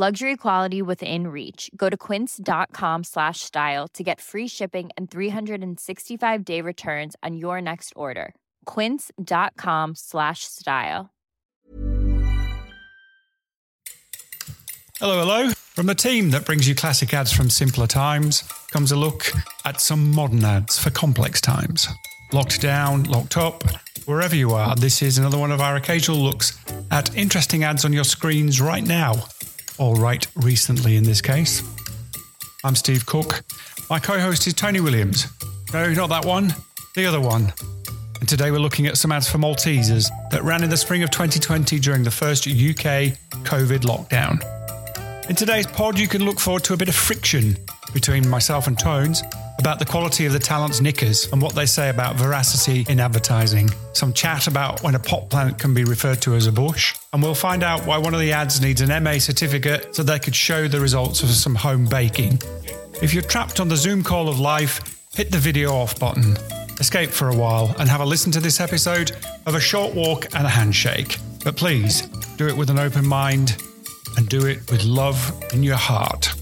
Luxury quality within reach. Go to quince.com slash style to get free shipping and 365 day returns on your next order. Quince.com slash style. Hello, hello. From the team that brings you classic ads from simpler times comes a look at some modern ads for complex times. Locked down, locked up, wherever you are, this is another one of our occasional looks at interesting ads on your screens right now, or right recently in this case. I'm Steve Cook. My co host is Tony Williams. No, not that one, the other one. And today we're looking at some ads for Maltesers that ran in the spring of 2020 during the first UK COVID lockdown. In today's pod, you can look forward to a bit of friction between myself and Tones about the quality of the talent's knickers and what they say about veracity in advertising. Some chat about when a pot plant can be referred to as a bush. And we'll find out why one of the ads needs an MA certificate so they could show the results of some home baking. If you're trapped on the Zoom call of life, hit the video off button, escape for a while, and have a listen to this episode of a short walk and a handshake. But please, do it with an open mind and do it with love in your heart.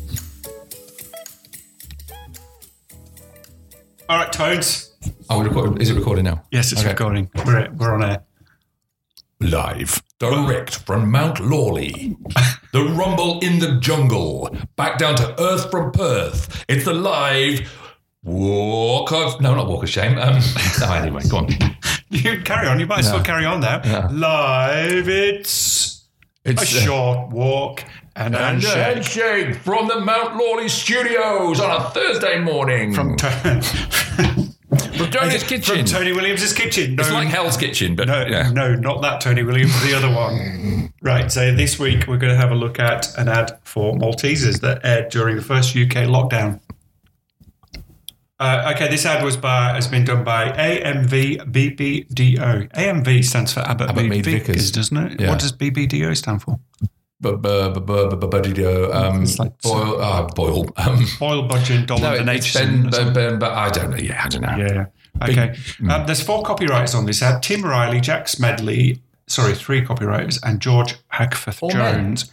All right, Toads. Oh, we're recording. Is it recording now? Yes, it's Okay. recording. We're, we're on air. Live, direct from Mount Lawley. the rumble in the jungle. Back down to earth from Perth. It's the live walk of. No, not walk of shame. Um, no, anyway, go on. You carry on. You might as well carry on now. Yeah. Live, it's, It's a short walk and, a and a handshake. handshake from the Mount Lawley studios on a Thursday morning. From, to- from Tony's kitchen. from Tony Williams' kitchen. No, it's like Hell's Kitchen, but no, yeah. no, not that Tony Williams, the other one. Right. So this week we're going to have a look at an ad for Maltesers that aired during the first UK lockdown. Uh, okay, this ad was by has been done by AMV BBDO. AMV stands for Abbott, Abbott Mead Mead Vickers, Vickers. doesn't it? Yeah. What does BBDO stand for? Um, It's like- boil, uh, boil. Um, Oil budget, dollar, no, Ben, ben, but I don't know. Yeah, I don't know. Yeah. Okay. Um, there's four copywriters on this ad: Tim Riley, Jack Smedley. Sorry, three copywriters, and George Hackforth All men. Jones.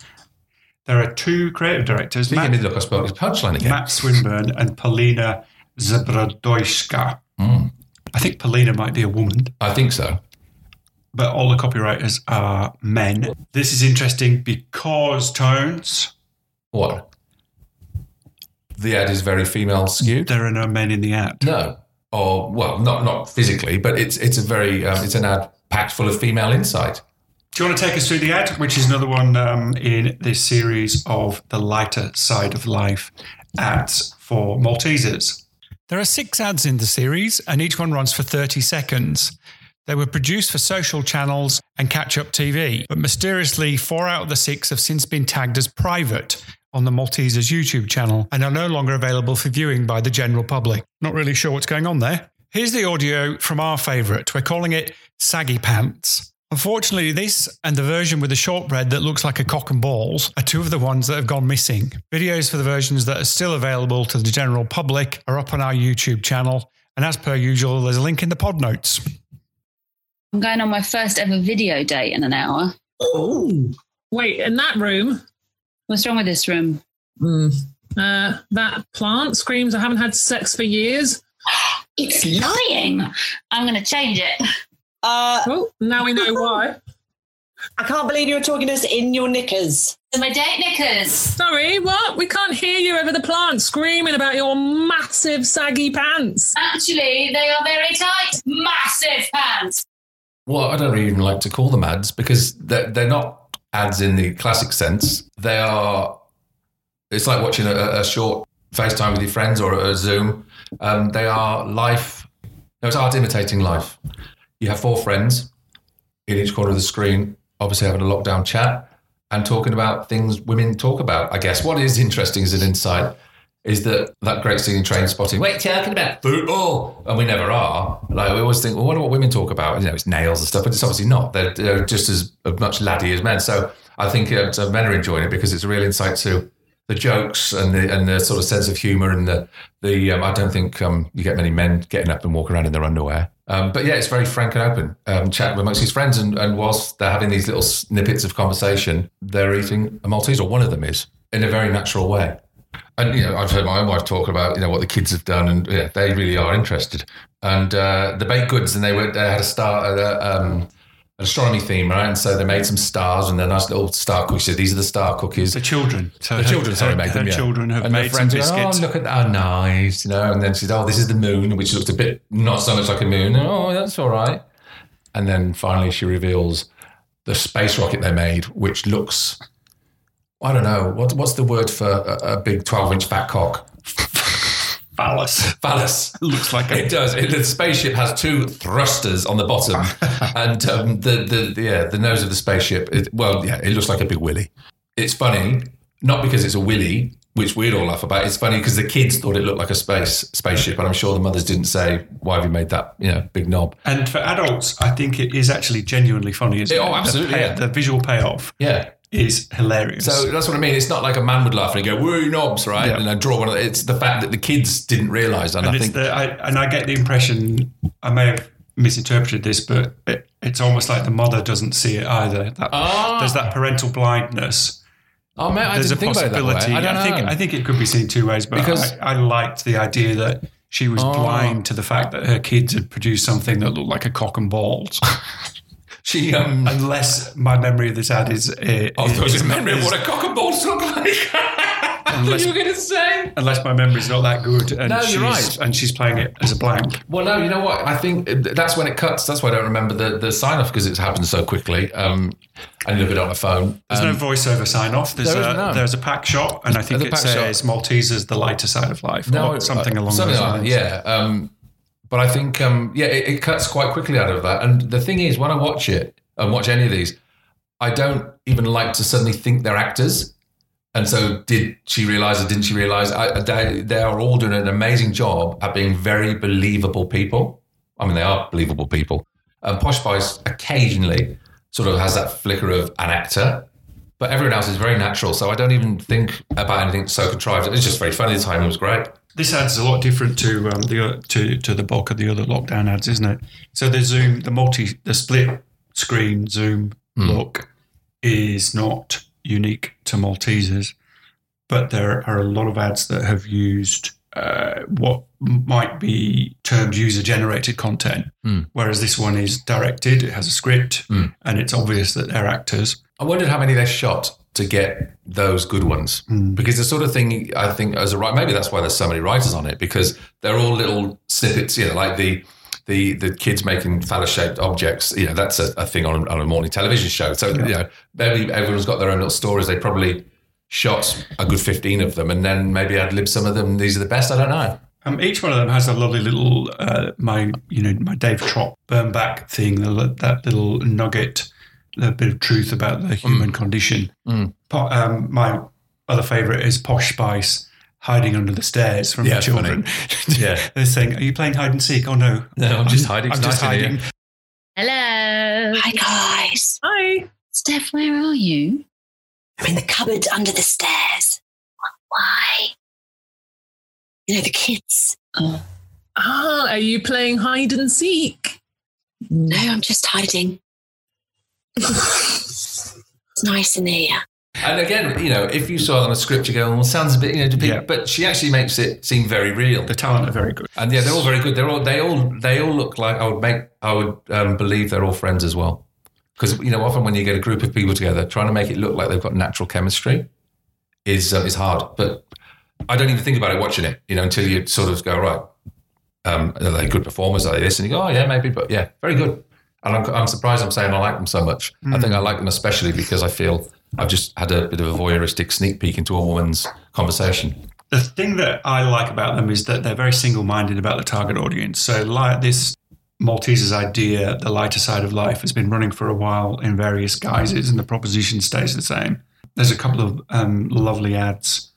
There are two creative directors: Speaking Matt, look, I spoke his punchline again. Matt Swinburne and Polina Zabrodoyska. Hmm. I think Polina might be a woman, I think so. but all the copywriters are men. This is interesting because tones. What? The ad is very female skewed. There are no men in the ad. No, or well, not not physically, but it's it's a very um, it's an ad packed full of female insight. Do you want to take us through the ad, which is another one um, in this series of the lighter side of life ads for Maltesers? There are six ads in the series, and each one runs for 30 seconds. They were produced for social channels and catch up TV, but mysteriously, four out of the six have since been tagged as private on the Maltesers YouTube channel and are no longer available for viewing by the general public. Not really sure what's going on there. Here's the audio from our favourite. We're calling it Saggy Pants. Unfortunately, this and the version with the shortbread that looks like a cock and balls are two of the ones that have gone missing. Videos for the versions that are still available to the general public are up on our YouTube channel. And as per usual, there's a link in the pod notes. I'm going on my first ever video date in an hour. Oh, wait, in that room, What's wrong with this room? uh, that plant screams, I haven't had sex for years. It's lying. I'm going to change it. Uh, Oh, now we know why. I can't believe you were talking to us in your knickers. So my date knickers. Sorry, what? We can't hear you over the plant screaming about your massive saggy pants. Actually, they are very tight. Massive pants. Well, I don't even like to call them ads because they're, they're not ads in the classic sense. They are, it's like watching a, a short FaceTime with your friends or a Zoom. Um, they are life, no, it's art imitating life. You have four friends in each corner of the screen, obviously having a lockdown chat and talking about things women talk about. I guess what is interesting as an insight is that that great in Trainspotting. Wait, talking about football, and we never are. Like we always think, well, I wonder what women talk about. You know, it's nails and stuff, but it's obviously not. They're, they're just as much laddie as men. So I think uh, so men are enjoying it because it's a real insight to the jokes and the and the sort of sense of humour and the the. Um, I don't think um, you get many men getting up and walking around in their underwear. Um, but yeah, it's very frank and open. Um, chat amongst his friends, and, and whilst they're having these little snippets of conversation, they're eating a Malteser, or one of them is, in a very natural way. And you know, I've heard my own wife talk about you know what the kids have done, and yeah, they really are interested. And uh, the baked goods, and they were they had a star uh, um, an astronomy theme, right? And so they made some stars, and they're nice little star cookies. So these are the star cookies. The children. So The her- children, sorry, her- made them. her yeah. children have and made their some friends were, oh, biscuits. Oh, look at that! Oh, nice, you know. And then she said, "Oh, this is the moon," which looked a bit not so much like a moon. Oh, that's all right. And then finally, she reveals the space rocket they made, which looks. I don't know what, what's the word for a, a big twelve-inch fat cock. Phallus. Phallus. Looks like a It does. It, the spaceship has two thrusters on the bottom, and um, the, the the yeah the nose of the spaceship. It, well, yeah, it looks like a big willy. It's funny, not because it's a willy, which we'd all laugh about. It's funny because the kids thought it looked like a space spaceship, and I'm sure the mothers didn't say, "Why have you made that you know big knob?" And for adults, I think it is actually genuinely funny. Isn't Yeah, it? oh, absolutely, The, pay- yeah. the visual payoff Yeah. Is hilarious. So that's what I mean. It's not like a man would laugh and go, "Woo, knobs!" Right? Yeah. And I draw one. Of the, it's the fact that the kids didn't realise, and, and I it's think the, I, and I get the impression I may have misinterpreted this, but it, it's almost like the mother doesn't see it either. That, Ah. There's that parental blindness. oh man, I There's a didn't think about it possibility. I don't think know. I think it could be seen two ways, but Because- I, I liked the idea that she was Oh. blind to the fact that her kids had produced something that looked like a cock and balls. she um. Unless my memory of this ad is, uh, I it was is- memory of what a cock and balls look like. Unless- you were going to say. unless my memory's not that good, and No, she's, you're right. and she's playing it as a blank. Well, no, you know what? I think that's when it cuts. That's why I don't remember the, the sign off because it's happened so quickly. Um, you look at it on a phone. There's Um, no voiceover sign off. There's there a no. there's a pack shot, and I think it says Maltese is the lighter side of life, or something uh, along something those lines. that, Yeah. Um, but I think, um, yeah, it, it cuts quite quickly out of that. And the thing is, when I watch it and watch any of these, I don't even like to suddenly think they're actors. And so, did she realize or didn't she realize? I, they, they are all doing an amazing job at being very believable people. I mean, they are believable people. And Posh Spice occasionally sort of has that flicker of an actor, but everyone else is very natural. So I don't even think about anything so contrived. It's just very funny. The timing was great. This ad's a lot different to um, the to to the bulk of the other lockdown ads, isn't it? So the zoom, the multi, the split screen zoom Hmm. look is not unique to Maltesers, but there are a lot of ads that have used uh, what might be termed user generated content, Hmm. whereas this one is directed. It has a script, Hmm. and it's obvious that they're actors. I wondered how many they shot to get those good ones because the sort of thing I think as a writer, maybe that's why there's so many writers on it because they're all little snippets, you know, like the the the kids making phallus shaped objects. You know, that's a, a thing on, on a morning television show. So you know, maybe everyone's got their own little stories. They probably shot a good fifteen of them, and then maybe ad lib some of them. These are the best. I don't know. Um, each one of them has a lovely little uh, my you know my Dave Trott burn back thing, that little nugget, a bit of truth about the human condition. Mm. Po- um, my other favourite is Posh Spice hiding under the stairs from Yeah, the children. Yeah. They're saying, "Are you playing hide and seek?" Oh no, No, I'm just hiding, I'm just nice here. hiding. Hello. Hi, guys. Hi. Steph, where are you? I'm in the cupboard under the stairs. Why? You know, the kids. Oh, Ah, are you playing hide and seek? No, I'm just hiding. It's nice in here. And again, you know, if you saw it on a script, you go, well, sounds a bit, you know, deep, Yeah. but she actually makes it seem very real. The talent are very good. And yeah, they're all very good. They're all, they all, they all look like I would make, I would um, believe they're all friends as well. Because you know, often when you get a group of people together, trying to make it look like they've got natural chemistry is uh, is hard. But I don't even think about it watching it, you know, until you sort of go right. Um, are they good performers? Are they this? And you go, oh yeah, maybe, but yeah, very good. And I'm, I'm surprised I'm saying I like them so much. I think I like them especially because I feel I've just had a bit of a voyeuristic sneak peek into a woman's conversation. The thing that I like about them is that they're very single minded about the target audience. So, like this Maltesers' idea, the lighter side of life, has been running for a while in various guises, and the proposition stays the same. There's a couple of um, lovely ads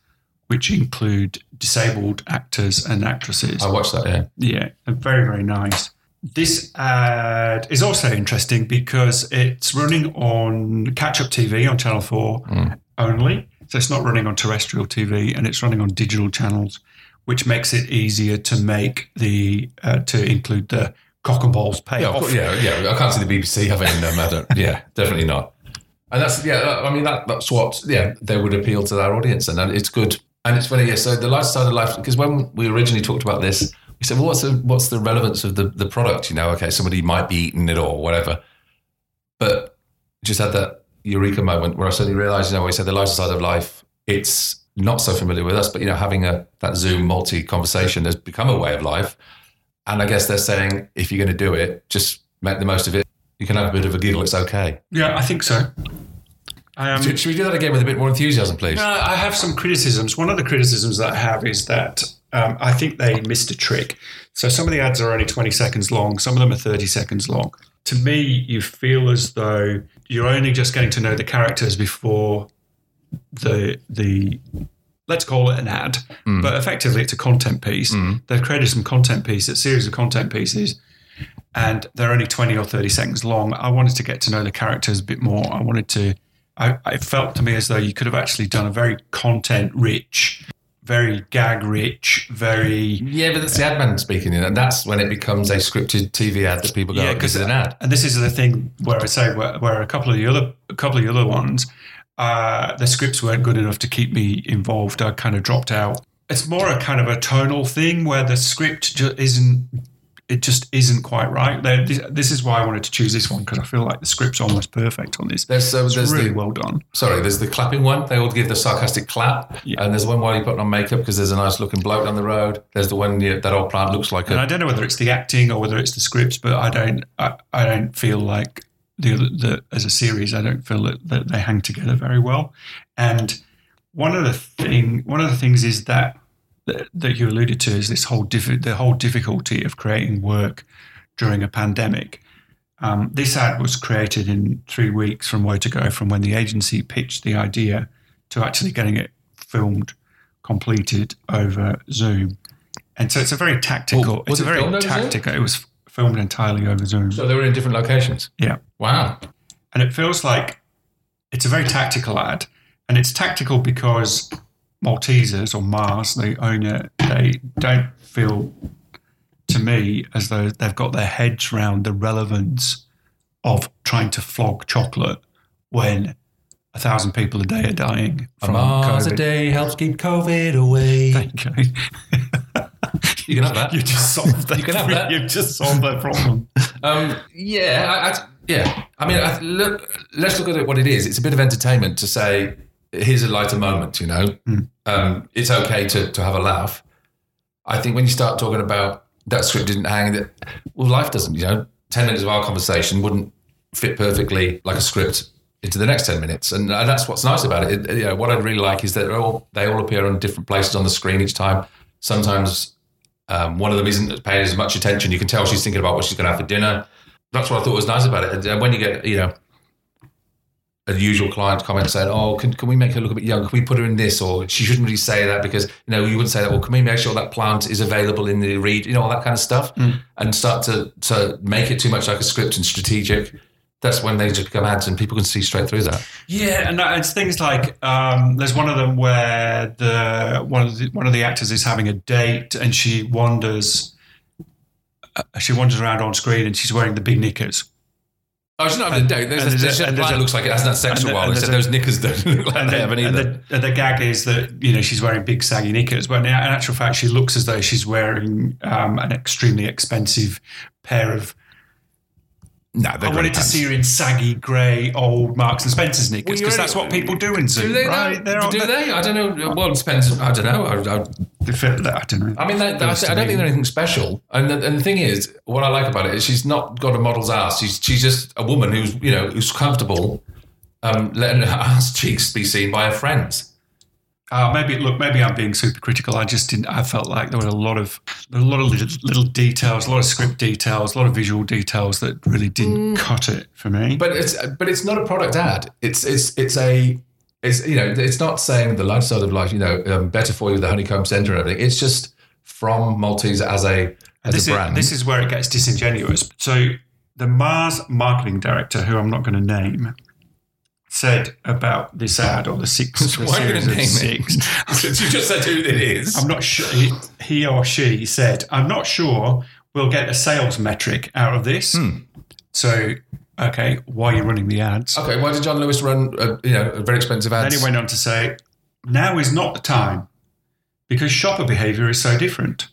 which include disabled actors and actresses. I watched that. Yeah, Yeah, very, very nice. This ad is also interesting because it's running on catch up TV on Channel 4 only. So it's not running on terrestrial TV and it's running on digital channels, which makes it easier to make the, uh, to include the cock and balls yeah, of payoff. course, yeah, yeah. I can't see the BBC having them. I don't, yeah, definitely not. And that's yeah. I mean, that, that's what yeah they would appeal to their audience, and it's good. And it's funny, yeah. So the lifestyle of life, because when we originally talked about this, we said, well, what's the what's the relevance of the the product? You know, okay, somebody might be eating it or whatever, but just had that eureka moment where I suddenly realised, you know, we said the lighter side of life, it's not so familiar with us, but you know, having a that Zoom multi conversation has become a way of life. And I guess they're saying if you're going to do it, just make the most of it. You can have a bit of a giggle. It's okay. Yeah, I think so. Um, should, should we do that again with a bit more enthusiasm, please? No, I have some criticisms. One of the criticisms that I have is that um, I think they missed a trick. So some of the ads are only 20 seconds long, some of them are 30 seconds long. To me, you feel as though you're only just getting to know the characters before the the let's call it an ad, but effectively it's a content piece. They've created some content pieces, a series of content pieces, and they're only 20 or 30 seconds long. I wanted to get to know the characters a bit more. I wanted to, I, it felt to me as though you could have actually done a very content rich, very gag rich, very. Yeah, but that's the ad man speaking, and that's when it becomes a scripted TV ad that people go, Yeah, because it's an ad. And this is the thing where I say where, where a couple of the other a couple of the other ones, uh, the scripts weren't good enough to keep me involved. I kind of dropped out. It's more a kind of a tonal thing where the script ju- isn't. It just isn't quite right. There- This, is why I wanted to choose this one because I feel like the script's almost perfect on this. There's, uh, it's there's really the, well done. Sorry, there's the clapping one. They all give the sarcastic clap, Yeah. and there's one while you're putting on makeup because there's a nice looking bloke down the road. There's the one that old plant looks like And I a. don't know whether it's the acting or whether it's the scripts, but I don't. I, I don't feel like the, the as a series. I don't feel that, that they hang together very well. And one of the thing, one of the things is that that, that you alluded to is this whole diffi- the whole difficulty of creating work during a pandemic. Um, this ad was created in three weeks from where to go, from when the agency pitched the idea to actually getting it filmed, completed over Zoom. And so it's a very tactical. Well, it's a very filmed over Zoom? tactical. It was filmed entirely over Zoom. So they were in different locations. yeah, Wow. and it feels like it's a very tactical ad, and it's tactical because Maltesers or Mars, the owner, they don't feel to me as though they've got their heads round the relevance of trying to flog chocolate when a thousand people a day are dying A from Mars a COVID. day helps keep COVID away. Thank you. You can have that. You just solved that. You can have that. You just solved that problem. Um, yeah, I, I, yeah. I mean, I, look, let's look at it what it is. It's a bit of entertainment to say, here's a lighter moment. You know, um, it's okay to to have a laugh. I think when you start talking about that script didn't hang, that well, life doesn't. You know, ten minutes of our conversation wouldn't fit perfectly like a script into the next ten minutes, and that's what's nice about it. it you know, what I really like is that all they all appear on different places on the screen each time. Sometimes um, one of them isn't paying as much attention. You can tell she's thinking about what she's going to have for dinner. That's what I thought was nice about it. And uh, when you get, you know, usual client comment saying, "Oh, can, can we make her look a bit young? Can we put her in this?" Or she shouldn't really say that because you know you wouldn't say that. Well, can we make sure that plant is available in the read? You know all that kind of stuff, and start to to make it too much like a script and strategic. That's when they just become ads, and people can see straight through that. Yeah, and it's things like um, there's one of them where the one of the, one of the actors is having a date and she wanders. Uh, she wanders around on screen and she's wearing the big knickers. Oh, it's not having a date. There's, and a, there's there's there's a- looks like it hasn't had sex and for a while. and there's those knickers don't look like and, they the, haven't and, the, and the gag is that you know she's wearing big saggy knickers, but in actual fact she looks as though she's wearing um, an extremely expensive pair of. No, I wanted to see her in saggy grey old Marks and Spencer's knickers because you're- that's what people do in Zoom, Do they? right? Though? They're- do they? I don't know. Well, it depends. I don't know. I, I, they fit- I don't know. I mean, that, that's, I don't think they're anything special. And the, and the thing is, what I like about it is she's not got a model's ass. She's she's just a woman who's you know who's comfortable um, letting her ass cheeks be seen by her friends. Uh, maybe look, maybe I'm being super critical. I just didn't. I felt like there were a lot of a lot of little, little details, a lot of script details, a lot of visual details that really didn't cut it for me. But it's but it's not a product ad. It's it's it's a it's you know it's not saying the lifestyle of life. You know, um, better for you, the honeycomb center and everything. It's just from Maltese as a as this a brand. Is, this is where it gets disingenuous. So the Mars marketing director, who I'm not going to name, said about this ad or the six the Why series of six. Since you just said who it is. I'm not sure. He, he or she said, "I'm not sure we'll get a sales metric out of this." Hmm. So, okay, why are you running the ads? Okay, why did John Lewis run a, you know a very expensive ad? Then he went on to say, "Now is not the time because shopper behaviour is so different.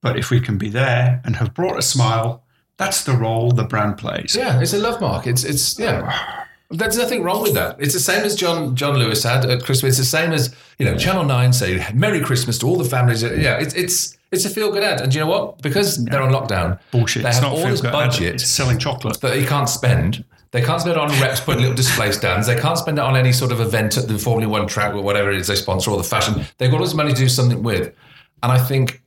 But if we can be there and have brought a smile, that's the role the brand plays." Yeah, it's a love mark. It's it's yeah. There's nothing wrong with that. It's the same as John John Lewis had at Christmas. It's the same as you know Channel Nine say Merry Christmas to all the families. Yeah, it's it's it's a feel good ad, and do you know what? Because they're on lockdown, Bullshit. They have all this budget selling chocolate. that they can't spend. They can't spend it on reps putting little display stands. They can't spend it on any sort of event at the Formula One track or whatever it is they sponsor or the fashion. They've got all this money to do something with, and I think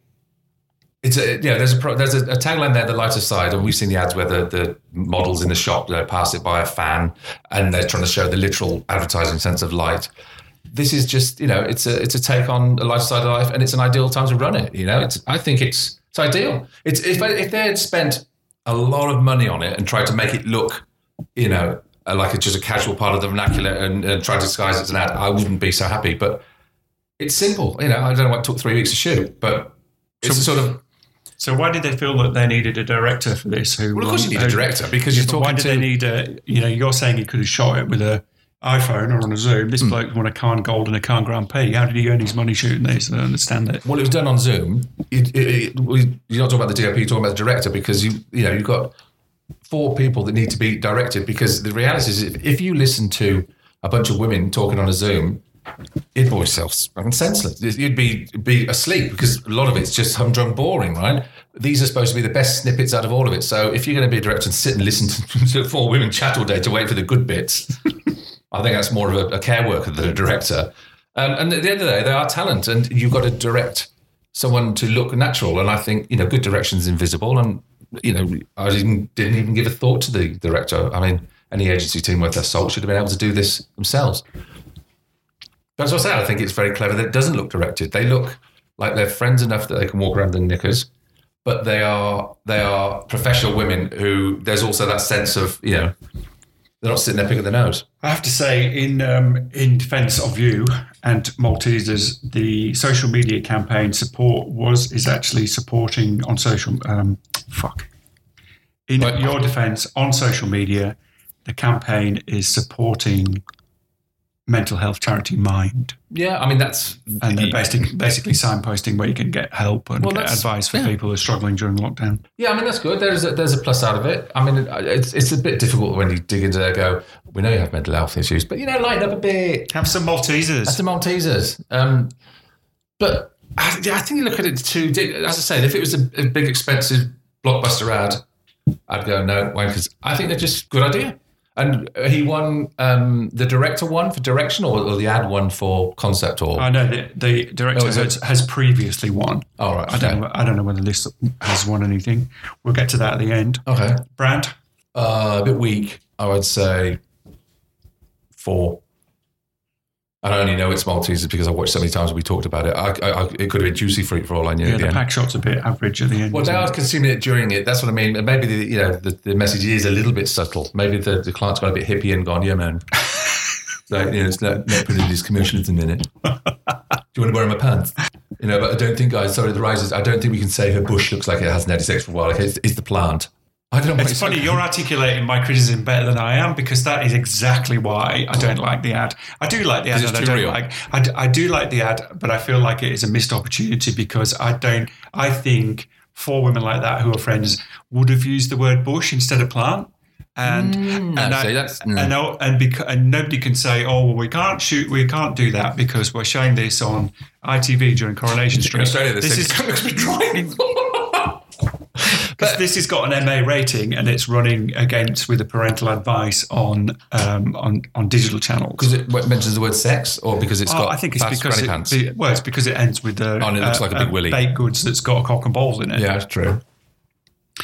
it's a yeah. There's a pro, there's a, a tagline there, the lighter side, and we've seen the ads where the, the models in the shop you know, pass it by a fan, and they're trying to show the literal advertising sense of light. This is just you know it's a it's a take on a side of life, and it's an ideal time to run it. You know, it's I think it's it's ideal. It's if if they had spent a lot of money on it and tried to make it look, you know, like it's just a casual part of the vernacular and, and try to disguise it as an ad, I wouldn't be so happy. But it's simple. You know, I don't know what took three weeks to shoot, but it's sort of So why did they feel that they needed a director for this? Who? Well, of course you need a director, because you're but Why talking did to- they need a? You know, you're saying he could have shot it with a iPhone or on a Zoom. This hmm. bloke won a Cannes Gold and a Cannes Grand Prix. How did he earn his money shooting this? I don't understand it. Well, it was done on Zoom. It, it, it, you're not talking about the DOP, you're talking about the director because you you know you've got four people that need to be directed. Because the reality is, if you listen to a bunch of women talking on a Zoom, it'd bore yourself senseless. You'd be be asleep because a lot of it's just humdrum boring, right? These are supposed to be the best snippets out of all of it. So if you're going to be a director and sit and listen to, to four women chat all day to wait for the good bits, I think that's more of a, a care worker than a director. Um, and at the end of the day, they are talent, and you've got to direct someone to look natural. And I think you know, good direction is invisible. And you know, I didn't, didn't even give a thought to the director. I mean, any agency team worth their salt should have been able to do this themselves. That's what I say. I think it's very clever that it doesn't look directed. They look like they're friends enough that they can walk around in knickers, but they are they are professional women who there's also that sense of you know they're not sitting there picking their nose. I have to say, in um, in defence of you and Maltesers, the social media campaign support was is actually supporting on social. Um, fuck. In your defence, on social media, the campaign is supporting mental health charity Mind, Yeah, I mean that's and they're basically basically signposting where you can get help and Well, get advice for yeah. people who are struggling during lockdown. Yeah, I mean that's good. There's a, there's a plus out of it. I mean, it's it's a bit difficult when you dig into it. and Go, we know you have mental health issues, but you know, lighten up a bit. Have some Maltesers. That's the Maltesers. Um, but I, yeah, I think you look at it too. As I said, if it was a, a big expensive blockbuster ad, I'd go no, wankers. I think they're just good idea. And he won. Um, the director one for direction, or, or the ad one for concept, or I know the, the director Oh, has, has previously won. oh right, I don't know. I don't know whether this has won anything. We'll get to that at the end. Okay, Brand. uh, a bit weak, I would say. four. And I only know it's Maltesers because I watched so many times we talked about it. I, I, I, it could have been juicy fruit for all I knew. Yeah, the the pack shot's a bit average at the end. Well, now I was consuming it during it. That's what I mean. And Maybe the you know the, the message is a little bit subtle. Maybe the, the client's got a bit hippie and gone, yeah, man. so you know, it's not, not putting these commercials in the minute. Do you want to wear my pants? You know, but I don't think, guys. Sorry, the rises. I don't think we can say her bush looks like it hasn't had sex for a while. Like it's, it's the plant. I don't know. It's funny, you're articulating my criticism better than I am because that is exactly why I don't like the ad. I do like the ad, and I don't real. like. I, d- I do like the ad, but I feel like it is a missed opportunity because I don't. I think four women like that who are friends would have used the word bush instead of plant. And mm. and, I, that's- no. and, and, beca- and nobody can say, oh, well, we can't shoot, we can't do that because we're showing this on ITV during Coronation Street. Australia, this is "Don't be trying." This has got an MA rating and it's running against with the parental advice on um, on on digital channels. Because it mentions the word sex, or because it's Oh, got I think it's because it, pants. be- well, it's because it ends with the Oh, and it looks like a big willy. baked goods that's got a cock and balls in it. yeah, that's true.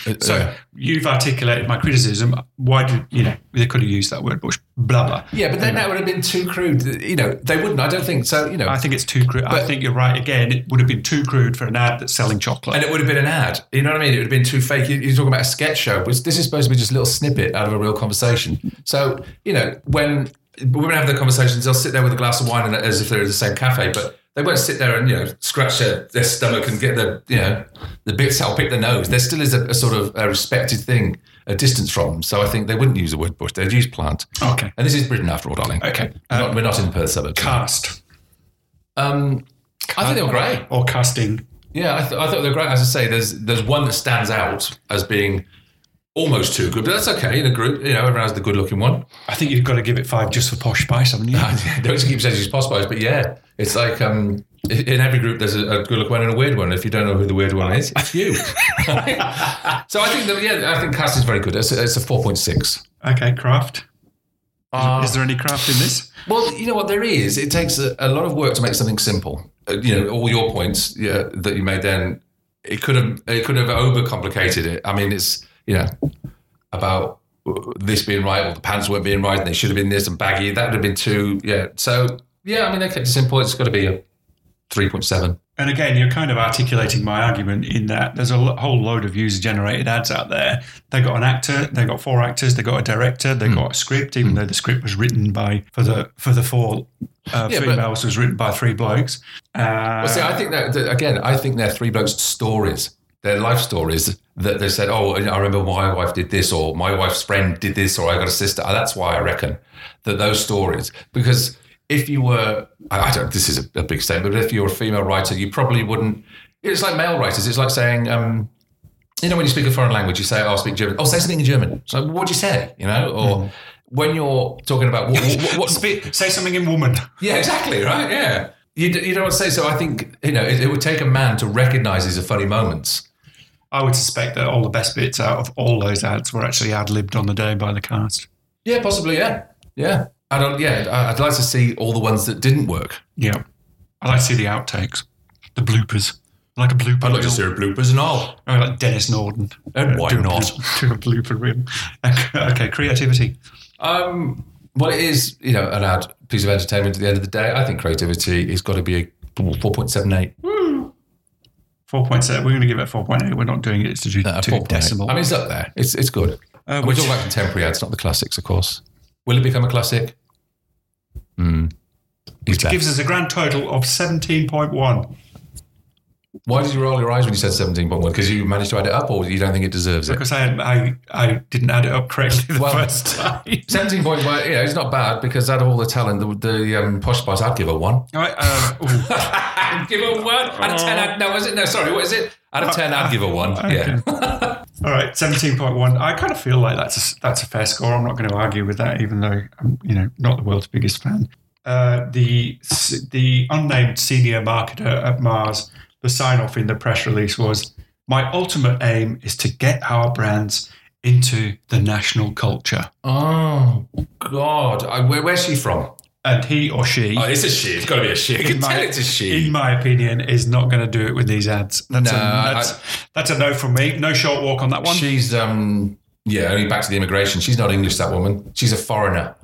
It- So uh, you've articulated my criticism. Why did you know they could have used that word bush? Blah blah. yeah, but then that would have been too crude. You know, they wouldn't. I don't think so. You know, I think it's too crude. I think you're right. Again, it would have been too crude for an ad that's selling chocolate. And it would have been an ad. You know what I mean? It would have been too fake. You- You're talking about a sketch show, but this is supposed to be just a little snippet out of a real conversation. So, you know, when women have their conversations, they'll sit there with a glass of wine and as if they're in the same cafe, but they won't sit there and, you know, scratch their, their stomach and get the, you know, the bits out, pick their nose. There still is a, a sort of a respected thing, a distance from them. So I think they wouldn't use the word bush. They'd use plant. Okay. And this is Britain after all, darling. Okay. We're not, we're not in Perth suburbs. Cast Um, I think they were great. or casting. Yeah, I, th- I thought they were great. As I say, there's there's one that stands out as being almost too good, but that's okay in a group. You know, everyone has the good looking one. I think you've got to give it five just for posh spice, haven't you? Don't keep saying she's spice, but yeah, it's like um, in every group there's a, a good looking one and a weird one. If you don't know who the weird one is, it's you. so I think that yeah, I think cast is very good. It's a, it's a four point six. Okay, craft. Uh, Is there any craft in this? Well, you know what there is. It takes a, a lot of work to make something simple. Uh, you know, all your points yeah, that you made then. It could have it could have overcomplicated it. I mean, it's you know about this being right or the pants weren't being right and they should have been this and baggy. That would have been too yeah. So yeah, I mean, they kept it simple. It's got to be a three point seven. And again, you're kind of articulating my argument in that there's a whole load of user generated ads out there. They got an actor, they got four actors, they got a director, they got a script, even though the script was written by for the for the four uh, Yeah, but- females was written by three blokes. Uh, Well, see, I think that, that again, I think they're three blokes' stories. Their life stories that they said, "Oh, I remember my wife did this, or my wife's friend did this, or I got a sister." That's why I reckon that those stories. Because if you were, I don't. This is a, big statement, but if you're a female writer, you probably wouldn't. It's like male writers. It's like saying, um, you know, when you speak a foreign language, you say, "Oh, I speak German." Oh, say something in German. So, what do you say? You know, or when you're talking about what, what, what, Spe- say something in woman. yeah, exactly, right? Yeah. You, you know what I say? So I think, you know, it, it would take a man to recognize these are funny moments. I would suspect that all the best bits out of all those ads were actually ad libbed on the day by the cast. Yeah, possibly, yeah. Yeah. I don't, yeah, I'd like to see all the ones that didn't work. Yeah. I'd like to see the outtakes, the bloopers. Like a blooper. I'd like to see bloopers and all. I like Denis Norden. And why do not? Do a blooper reel. Okay, creativity. Um, well, it is, you know, an ad piece of entertainment at the end of the day. I think creativity has got to be a 4.78. 4.7. We're going to give it 4.8. We're not doing it to do Uh, two decimal. I mean, it's up there. It's, it's good. Uh, we're talking about contemporary ads, not the classics, of course. Will it become a classic? He's which gives us a grand total of 17.1. Why did you roll your eyes when you said 17.1? Because you managed to add it up or you don't think it deserves it? Because I, I, I didn't add it up correctly the Well, first time. 17.1, yeah, it's not bad because out of all the talent, the, the um, Posh Spice, I'd give a one. All right, uh, give a one. Out of 10, I'd, no, was it? No, sorry, what is it? Out of 10, I'd give a one. Yeah. All right, seventeen point one. I kind of feel like that's a, that's a fair score. I'm not going to argue with that, even though I'm you know not the world's biggest fan. Uh, the the unnamed senior marketer at Mars, the sign off in the press release was, "My ultimate aim is to get our brands into the national culture." Oh, God. I, where, where's she from? And he or she, Oh, it's a she. It's got to be a she. I can in my- tell it's a she. in my opinion, is not going to do it with these ads. That's, No, a, that's, that's a no from me. No short walk on that one. She's, um, yeah, only back to the immigration. She's not English, that woman. She's a foreigner.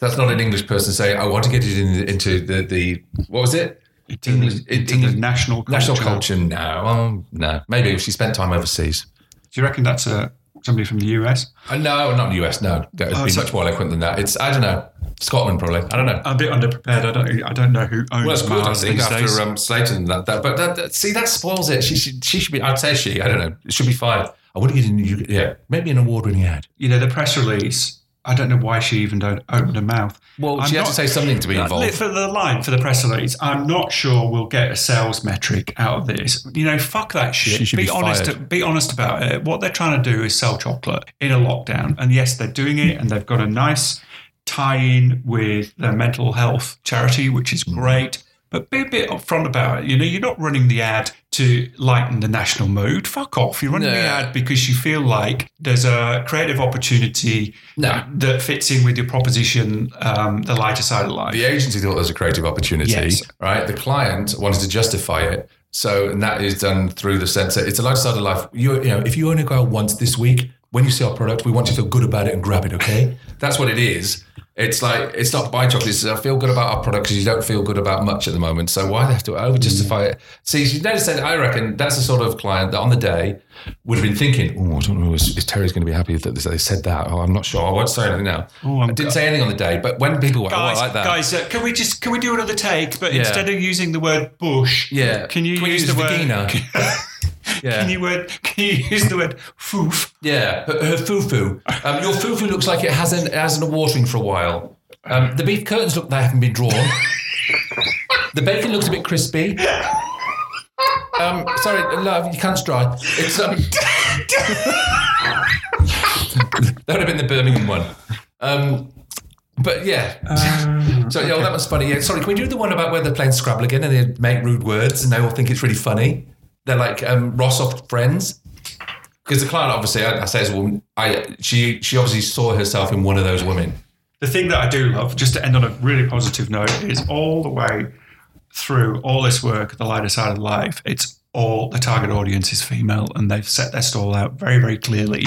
That's not an English person saying, "I want to get it in, into the, the what was it? Into the- into the national national culture. culture." No, well, no. Maybe if she spent time overseas. Do you reckon that's uh, somebody from the US? Uh, no, not the US. No, that would Oh, be so- much more eloquent than that. It's I don't know, Scotland probably. I don't know. I'm a bit underprepared. I don't. I don't know who owns Well, it's good, I think, after days. um, Slater and that, that. But that, that, see, that spoils it. She should, she should be. I'd say she. I don't know. It should be fired. I to get in. you- Yeah, maybe an award-winning ad. you know, the press release. I don't know why she even don't open her mouth. Well, I'm she had not- to say something to be involved. For the line for the press release, I'm not sure we'll get a sales metric out of this. You know, fuck that shit. Be, be honest. fired. Be honest about it. What they're trying to do is sell chocolate in a lockdown, and yes, they're doing it, and they've got a nice tie-in with their mental health charity, which is Mm. great. But be a bit upfront about it. You know, you're not running the ad to lighten the national mood. Fuck off. You're running the ad because you feel like there's a creative opportunity No. that fits in with your proposition, um, the lighter side of life. The agency thought there was a creative opportunity, Yes. right? The client wanted to justify it. So, and that is done through the sense that it's a lighter side of life. You, you know, if you only go out once this week, when you see our product, we want you to feel good about it and grab it, okay? That's what it is. It's like, it's not buy chocolate. It's uh, feel good about our product because you don't feel good about much at the moment. So why do they have to over justify it? See, you notice that I reckon that's the sort of client that on the day would have been thinking, oh, I don't know is, if Terry's going to be happy that they said that. Oh, I'm not sure. I won't say anything now. Oh, I'm didn't go- say anything on the day, but when people went, oh, guys, like that. guys, uh, can we just can we do another take? But Yeah. instead of using the word bush, Yeah. can you Can we use, use the word? Yeah. Can you word? Can you use the word foof? Yeah, her, her fufu. Um, your fufu looks like it hasn't it hasn't been watering for a while. Um, the beef curtains look they haven't been drawn. the bacon looks a bit crispy. Um, sorry, love, you can't dry. It's um, that would have been the Birmingham one. Um, but yeah. so yeah, well, that was funny. Yeah, sorry, can we do the one about where they're playing Scrabble again and they make rude words and they all think it's really funny? They're like um, Ross off Friends. Because the client, obviously, I, I say as a woman, I she she obviously saw herself in one of those women. The thing that I do love, just to end on a really positive note, is all the way through all this work, the lighter side of life, it's all the target audience is female, and they've set their stall out very, very clearly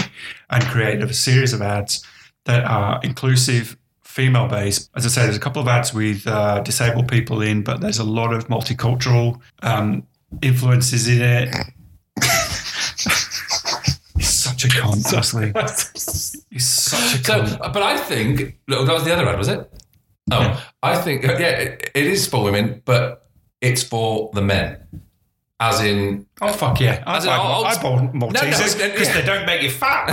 and created a series of ads that are inclusive, female based. As I say, there's a couple of ads with uh, disabled people in, but there's a lot of multicultural um, influences in it. He's such a con, honestly. He's such a So, but I think look, that was the other ad, was it? Oh, I think uh, yeah, it, it is for women, but it's for the men, as in Oh fuck yeah! I As in, buy, oh, I buy Maltesers no, no, because yeah. they don't make you fat.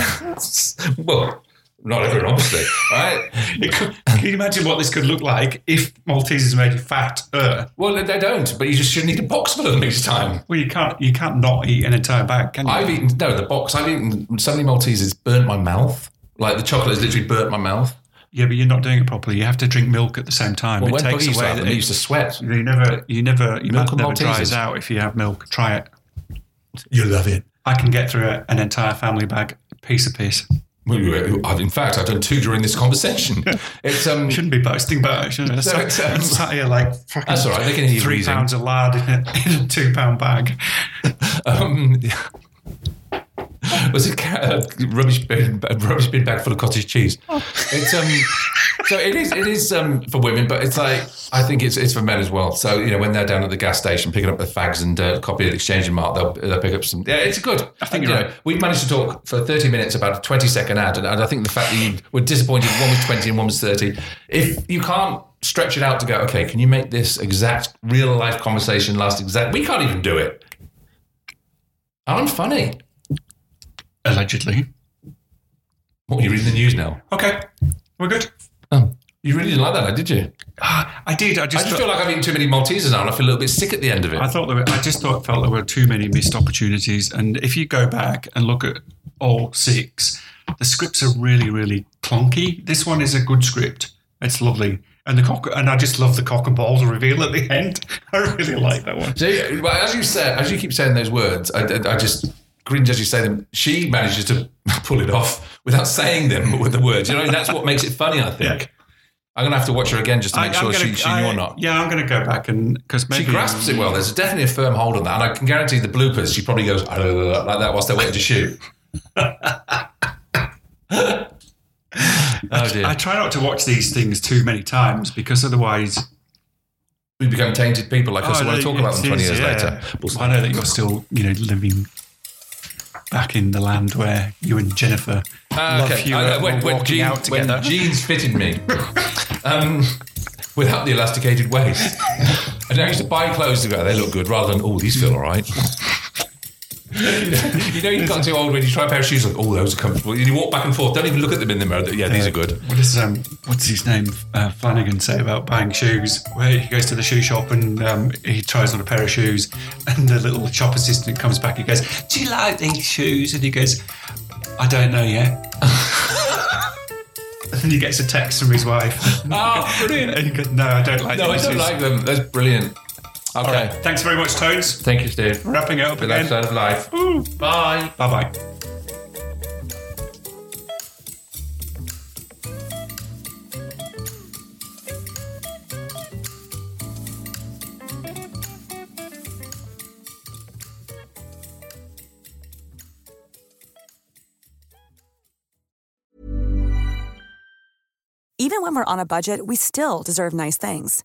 well, not everyone, obviously, right? It could- Can you imagine what this could look like if Maltesers made you fat? Uh, Well, they don't, but you just shouldn't eat a box full of them each time. well, you can't. You can't not eat an entire bag, can you? I've eaten no the box. I've eaten so many Maltesers, burnt my mouth. Like the chocolate has literally burnt my mouth. yeah, but you're not doing it properly. You have to drink milk at the same time. Well, it when takes Boogie used to away. have them, the- he used to sweat. you never. You never. Your Milk mouth never Maltesers. dries out if you have milk. Try it. You love it. I can get through a, an entire family bag. Piece of piss. Well, you- I've, in fact, I've done two during this conversation. It's um, Shouldn't be boasting about it. Shouldn't I? So it's, um, I'm sat here like fucking That's all right, they can hear three pounds of lard in a, in a two pound bag. um was it a rubbish bin, a rubbish bin bag full of cottage cheese? It's um, so it is it is um for women, but it's like I think it's it's for men as well. So you know when they're down at the gas station picking up the fags and uh, copy of the Exchange and Mart, they'll, they'll pick up some. Yeah, it's good. I think you know right. we've managed to talk for thirty minutes about a twenty second ad, and, and I think the fact that you were disappointed one was twenty and one was thirty. If you can't stretch it out to go, okay, can you make this exact real life conversation last exact? We can't even do it. I'm funny. Allegedly. What, are you reading the news now? Okay, we're good. Oh, you really didn't like that, did you? Ah, I did. I I just, just feel like I've eaten too many Maltesers now and I feel a little bit sick at the end of it. I thought there were, I just thought felt there were too many missed opportunities. And if you go back and look at all six, the scripts are really, really clunky. This one is a good script. It's lovely. And the cock and I just love the cock and balls reveal at the end. I really like that one. So, as you said, as you keep saying those words, I, I, I just cringe as you say them. She manages to pull it off without saying them with the words. You know, that's what makes it funny. I think. Yeah. I'm gonna have to watch her again just to make I- sure gonna- she, she I- knew or not. Yeah, I'm going to go back and because maybe She grasps it um, well. There's definitely a firm hold on that, and I can guarantee the bloopers. She probably goes like that whilst they're waiting to shoot. Oh dear. I try not to watch these things too many times because otherwise. we become tainted people like us Oh, who want to talk about them 20 years yeah. later. I know that you're still, you know, living back in the land where you and Jennifer Ah, love okay. you I uh, when, when, walking jeans, out together. when jeans fitted me um, without the elasticated waist. And I used to buy clothes to go, they look good, rather than, oh, these feel all right. you know, you've gotten too old when you try a pair of shoes, like, oh, those are comfortable. And you walk back and forth, don't even look at them in the mirror. Yeah, these are good. What does um, what's his name uh, Flanagan say about buying shoes? Where he goes to the shoe shop and um, he tries on a pair of shoes, and the little shop assistant comes back and goes, "Do you like these shoes?" And he goes, "I don't know yet." and then he gets a text from his wife. Oh, brilliant. and he goes, "No, I don't like No, I don't shoes." like them. That's brilliant. Okay. All right, thanks very much, Tones. Thank you, Steve. Wrapping it up The again. left side of life. Bye. Bye bye. Even when we're on a budget, we still deserve nice things.